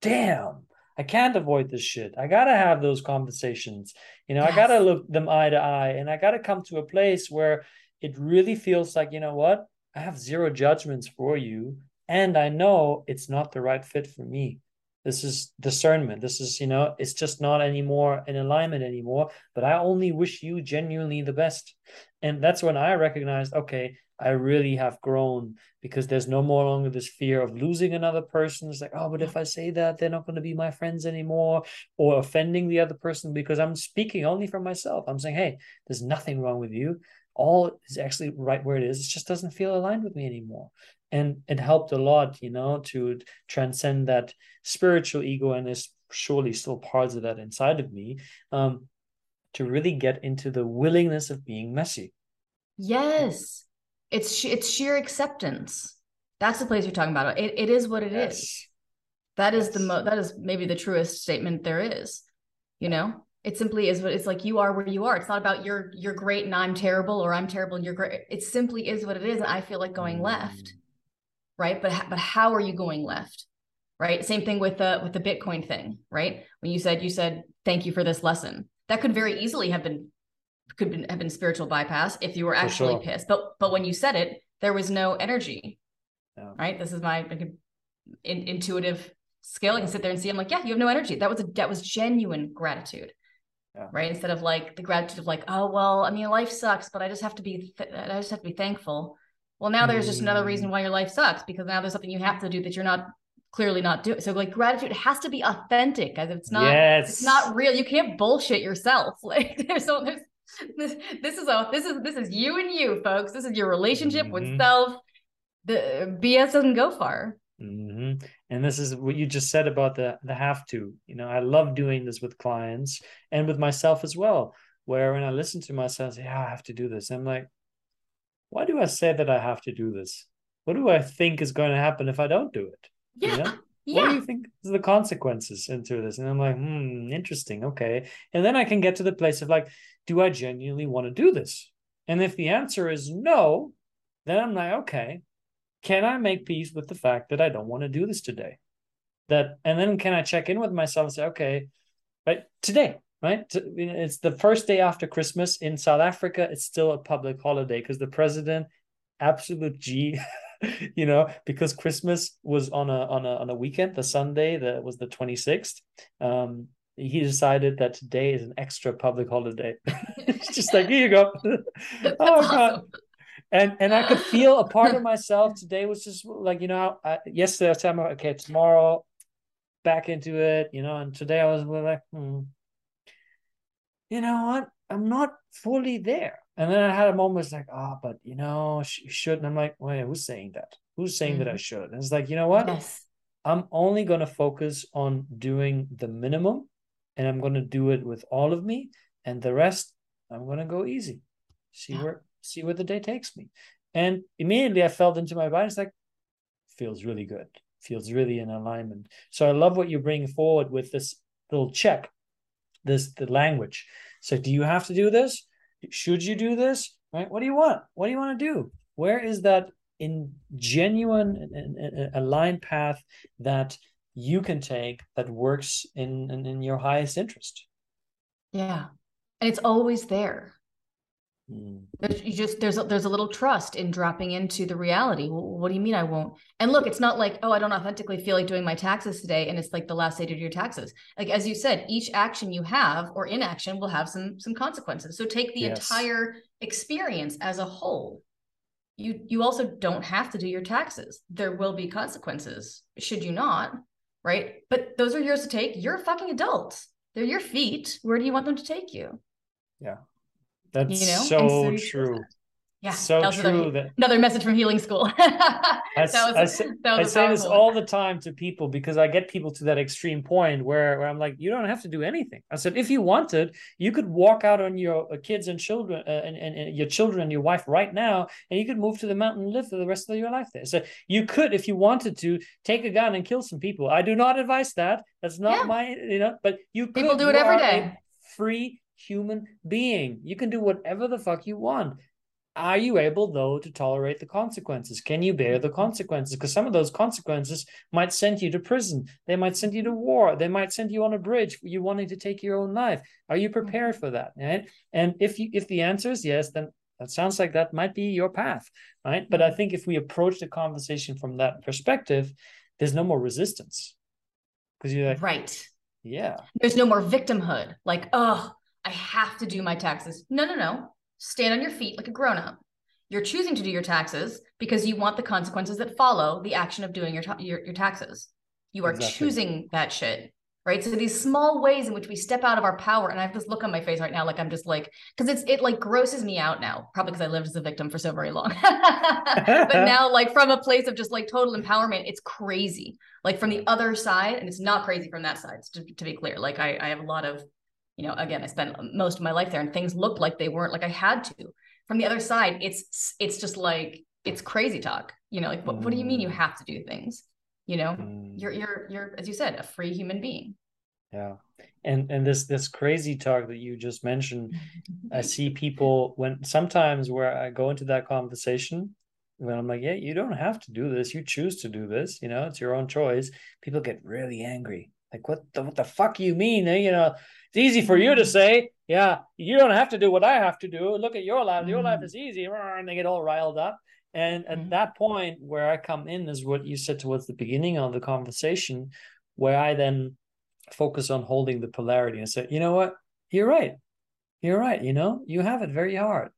damn. I can't avoid this shit. I gotta have those conversations. You know, yes. I gotta look them eye to eye, and I gotta come to a place where it really feels like, you know what? I have zero judgments for you. and I know it's not the right fit for me. This is discernment. This is, you know, it's just not anymore in alignment anymore. But I only wish you genuinely the best. And that's when I recognized, okay, I really have grown because there's no more longer this fear of losing another person. It's like, oh, but if I say that, they're not going to be my friends anymore, or offending the other person because I'm speaking only for myself. I'm saying, hey, there's nothing wrong with you. All is actually right where it is. It just doesn't feel aligned with me anymore. And it helped a lot, you know, to transcend that spiritual ego, and there's surely still parts of that inside of me, um, to really get into the willingness of being messy. Yes it's it's sheer acceptance. That's the place you're talking about. It it is what it yes. is. That is yes. the mo that is maybe the truest statement there is. You know, it simply is what it's like you are where you are. It's not about you're you're great and I'm terrible or I'm terrible and you're great. It simply is what it is. And I feel like going left. Right. But but how are you going left? Right. Same thing with the with the Bitcoin thing, right? When you said you said thank you for this lesson. That could very easily have been could been, have been spiritual bypass if you were actually sure. pissed. But but when you said it, there was no energy. Yeah. Right. This is my like, in, intuitive skill. I can sit there and see. I'm like, yeah, you have no energy. That was a that was genuine gratitude. Yeah. Right. Instead of like the gratitude of like, oh well, I mean, life sucks, but I just have to be th- I just have to be thankful. Well, now there's just another reason mm. why your life sucks because now there's something you have to do that you're not clearly not doing. So like gratitude has to be authentic, as it's not yes. it's not real. You can't bullshit yourself. Like there's so there's this, this is a this is this is you and you folks this is your relationship mm-hmm. with self the bs doesn't go far mm-hmm. and this is what you just said about the the have to you know i love doing this with clients and with myself as well where when i listen to myself say, yeah i have to do this i'm like why do i say that i have to do this what do i think is going to happen if i don't do it yeah you know? Yeah. What do you think is the consequences into this? And I'm like, hmm, interesting. Okay. And then I can get to the place of like, do I genuinely want to do this? And if the answer is no, then I'm like, okay, can I make peace with the fact that I don't want to do this today? That and then can I check in with myself and say, okay, right, today, right? It's the first day after Christmas in South Africa. It's still a public holiday because the president, absolute G, you know, because Christmas was on a on a on a weekend, the Sunday that was the 26th. Um, he decided that today is an extra public holiday. it's just like, here you go. oh god. And and I could feel a part of myself today was just like, you know, I, yesterday I was telling okay, tomorrow back into it, you know, and today I was like, hmm, you know what? I'm not fully there. And then I had a moment like, oh, but you know, you shouldn't. I'm like, wait, who's saying that? Who's saying mm-hmm. that I mm-hmm. should? And it's like, you know what? Yes. I'm only going to focus on doing the minimum and I'm going to do it with all of me, and the rest I'm going to go easy. See yeah. where see where the day takes me. And immediately I felt into my body. It's like feels really good. Feels really in alignment. So I love what you bring forward with this little check, this the language. So do you have to do this? Should you do this? Right? What do you want? What do you want to do? Where is that in genuine aligned path that you can take that works in, in, in your highest interest. Yeah. And it's always there. Mm. There's you just there's a, there's a little trust in dropping into the reality. Well, what do you mean I won't? And look, it's not like oh I don't authentically feel like doing my taxes today, and it's like the last day to do your taxes. Like as you said, each action you have or inaction will have some some consequences. So take the yes. entire experience as a whole. You you also don't have to do your taxes. There will be consequences should you not right? But those are yours to take. You're a fucking adult. They're your feet. Where do you want them to take you? Yeah. That's you know? so, so true. Yeah, so that true. Another, that another message from Healing School. I, was, I, say, I say this all the time to people because I get people to that extreme point where, where I'm like, you don't have to do anything. I said, if you wanted, you could walk out on your uh, kids and children uh, and, and, and, your children and your wife right now, and you could move to the mountain and live for the rest of your life there. So you could, if you wanted to, take a gun and kill some people. I do not advise that. That's not yeah. my, you know, but you people could, do it every day. Free human being. You can do whatever the fuck you want are you able though to tolerate the consequences can you bear the consequences because some of those consequences might send you to prison they might send you to war they might send you on a bridge you wanting to take your own life are you mm-hmm. prepared for that right and if you if the answer is yes then That sounds like that might be your path, right? But I mm-hmm. think if we approach the conversation from that perspective, there's no more resistance. Because you're like, right. Yeah. There's no more victimhood. Like, oh, I have to do my taxes. No, no, no. Stand on your feet like a grown up. You're choosing to do your taxes because you want the consequences that follow the action of doing your ta- your, your taxes. You are exactly. choosing that shit right so these small ways in which we step out of our power and i have this look on my face right now like i'm just like because it's it like grosses me out now probably because i lived as a victim for so very long but now like from a place of just like total empowerment it's crazy like from the other side and it's not crazy from that side to, to be clear like I, I have a lot of you know again i spent most of my life there and things looked like they weren't like i had to. From the other side it's it's just like it's crazy talk you know like what, what do you mean you mm. have to do things? You know mm. you're you're you're as you said a free human being. Yeah. And and this this crazy talk that you just mentioned i see people when sometimes where i go into that conversation when i'm like yeah you don't have to do this. You choose to do this you know it's your own choice. People get really angry like what the what the fuck you mean you know it's easy for you to say yeah you don't have to do what i have to do look at your life your life mm. is easy and they get all riled up and at mm-hmm. that point, where I come in is what you said towards the beginning of the conversation, where I then focus on holding the polarity and say, you know what, you're right. You're right. You know, you have it very hard.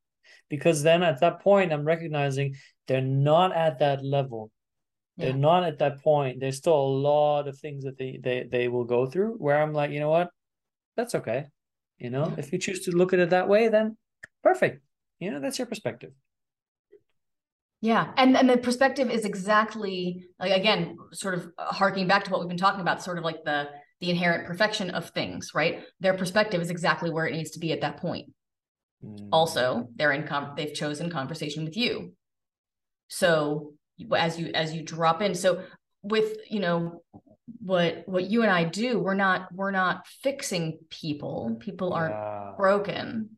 Because then at that point, I'm recognizing they're not at that level. Yeah. They're not at that point. There's still a lot of things that they, they, they will go through where I'm like, you know what, that's okay. You know, yeah. if you choose to look at it that way, then perfect. You know, that's your perspective. Yeah. And and the perspective is exactly like again, sort of harking back to what we've been talking about, sort of like the the inherent perfection of things, right? Their perspective is exactly where it needs to be at that point. Mm. Also, they're in com- they've chosen conversation with you. So as you as you drop in, so with you know what what you and I do, we're not we're not fixing people. People aren't yeah. broken,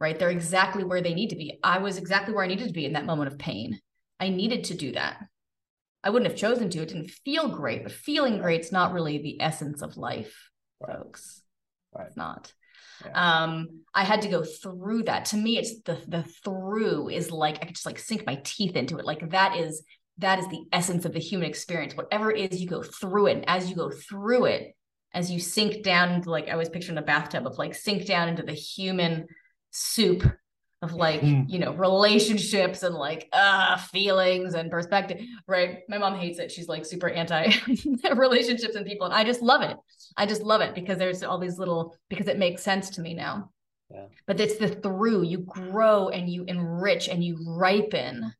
right? They're exactly where they need to be. I was exactly where I needed to be in that moment of pain. I needed to do that. I wouldn't have chosen to. It didn't feel great, but feeling great's not really the essence of life, right. folks. Right. It's not. Yeah. Um, I had to go through that. To me, it's the the through is like I could just like sink my teeth into it. Like that is that is the essence of the human experience. Whatever it is, you go through it. And as you go through it, as you sink down into like I was picturing a bathtub of like sink down into the human soup of like mm. you know relationships and like uh feelings and perspective right my mom hates it she's like super anti relationships and people and i just love it i just love it because there's all these little because it makes sense to me now yeah. but it's the through you grow and you enrich and you ripen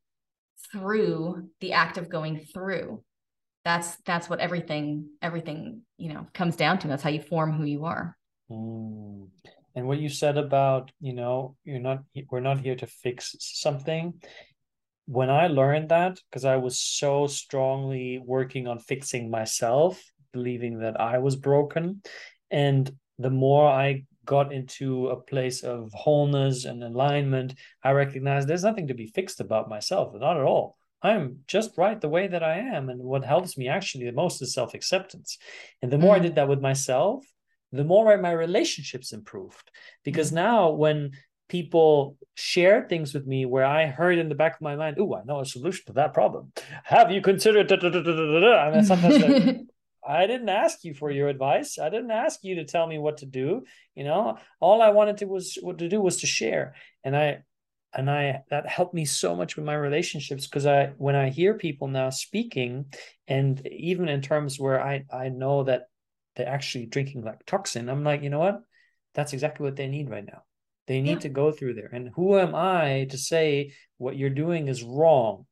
through the act of going through. That's that's what everything everything you know comes down to. That's how you form who you are. Mm and what you said about you know you're not we're not here to fix something. When i learned that because i was so strongly working on fixing myself believing that i was broken and the more i got into a place of wholeness and alignment i recognized there's nothing to be fixed about myself not at all i'm just right the way that i am and what helps me actually the most is self-acceptance and the more mm-hmm. i did that with myself the more my relationships improved. Because mm-hmm. now when people share things with me where I heard in the back of my mind, oh, I know a solution to that problem. Have you considered da, da, da, and sometimes like, I didn't ask you for your advice. I didn't ask you to tell me what to do. You know, all I wanted to was what to do was to share. And I and I that helped me so much with my relationships because I when I hear people now speaking and even in terms where I I know that they're actually drinking like toxin. I'm like, you know what? That's exactly what they need right now. They need yeah. to go through there. And who am I to say what you're doing is wrong?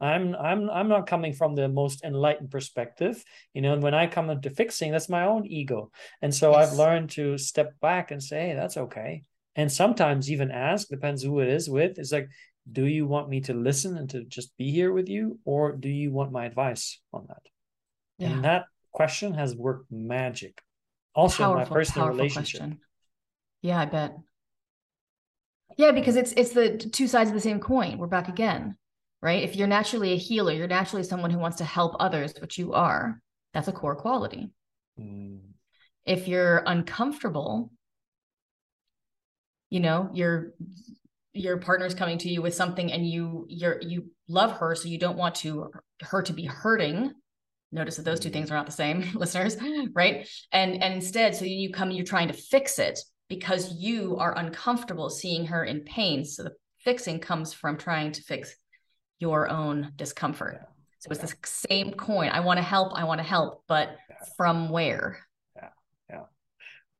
I'm I'm I'm not coming from the most enlightened perspective, you know. And when I come into fixing, that's my own ego, and so yes. I've learned to step back and say, hey, that's okay. And sometimes even ask, depends who it is with. It's like, do you want me to listen and to just be here with you, or do you want my advice on that? Yeah. And that question has worked magic. Also, powerful, my personal relationship. Question. Yeah, I bet. Yeah, because it's it's the two sides of the same coin. We're back again, right? If you're naturally a healer, you're naturally someone who wants to help others, which you are. That's a core quality. Mm. If you're uncomfortable, you know, you're your partner's coming to you with something and you you're you love her so you don't want to her to be hurting notice that those two things are not the same listeners right and and instead so you come and you're trying to fix it because you are uncomfortable seeing her in pain so the fixing comes from trying to fix your own discomfort. So it's the same coin. I want to help i want to help but from where? Yeah. Yeah.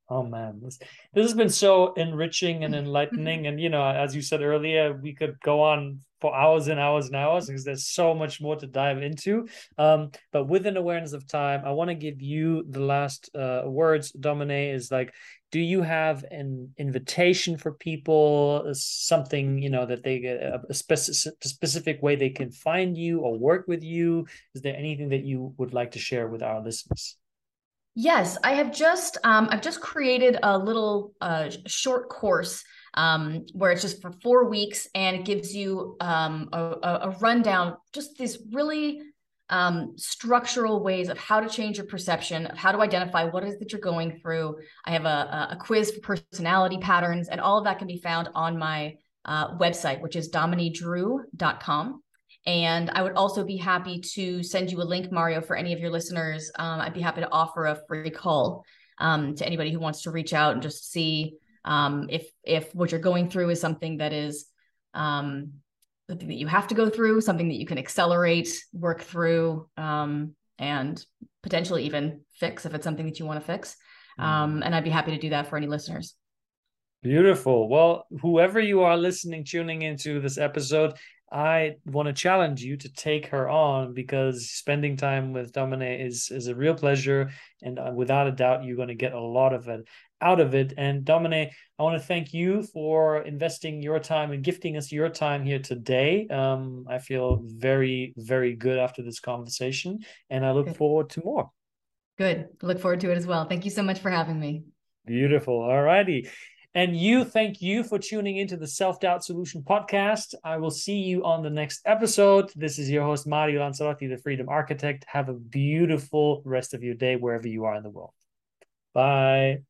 Oh man, this this has been so enriching and enlightening. and you know, as you said earlier, we could go on for hours and hours and hours because there's so much more to dive into. Um, but with an awareness of time, I want to give you the last uh, words. Dominey is like, do you have an invitation for people? Uh, something you know that they get a, a specific specific way they can find you or work with you. Is there anything that you would like to share with our listeners? Yes, I have just um, I've just created a little uh, short course um, where it's just for four weeks and it gives you um, a, a, rundown, just these really um, structural ways of how to change your perception, of how to identify what is that you're going through. I have a, a quiz for personality patterns, and all of that can be found on my uh, website, which is domineydrew.com. And I would also be happy to send you a link, Mario, for any of your listeners. Um, I'd be happy to offer a free call um, to anybody who wants to reach out and just see um, if if what you're going through is something that is um, something that you have to go through, something that you can accelerate, work through, um, and potentially even fix if it's something that you want to fix. Mm. and I'd be happy to do that for any listeners. Beautiful. Well, whoever you are listening, tuning into this episode, I want to challenge you to take her on because spending time with Dominey is is a real pleasure, and uh, without a doubt, you're going to get a lot of it out of it. And Dominey, I want to thank you for investing your time and gifting us your time here today. Um, I feel very, very good after this conversation, and I look good. forward to more. Good. Look forward to it as well. Thank you so much for having me. Beautiful. All righty. And you, thank you for tuning into the Self Doubt Solution podcast. I will see you on the next episode. This is your host, Mario Lanzarotti, the Freedom Architect. Have a beautiful rest of your day wherever you are in the world. Bye.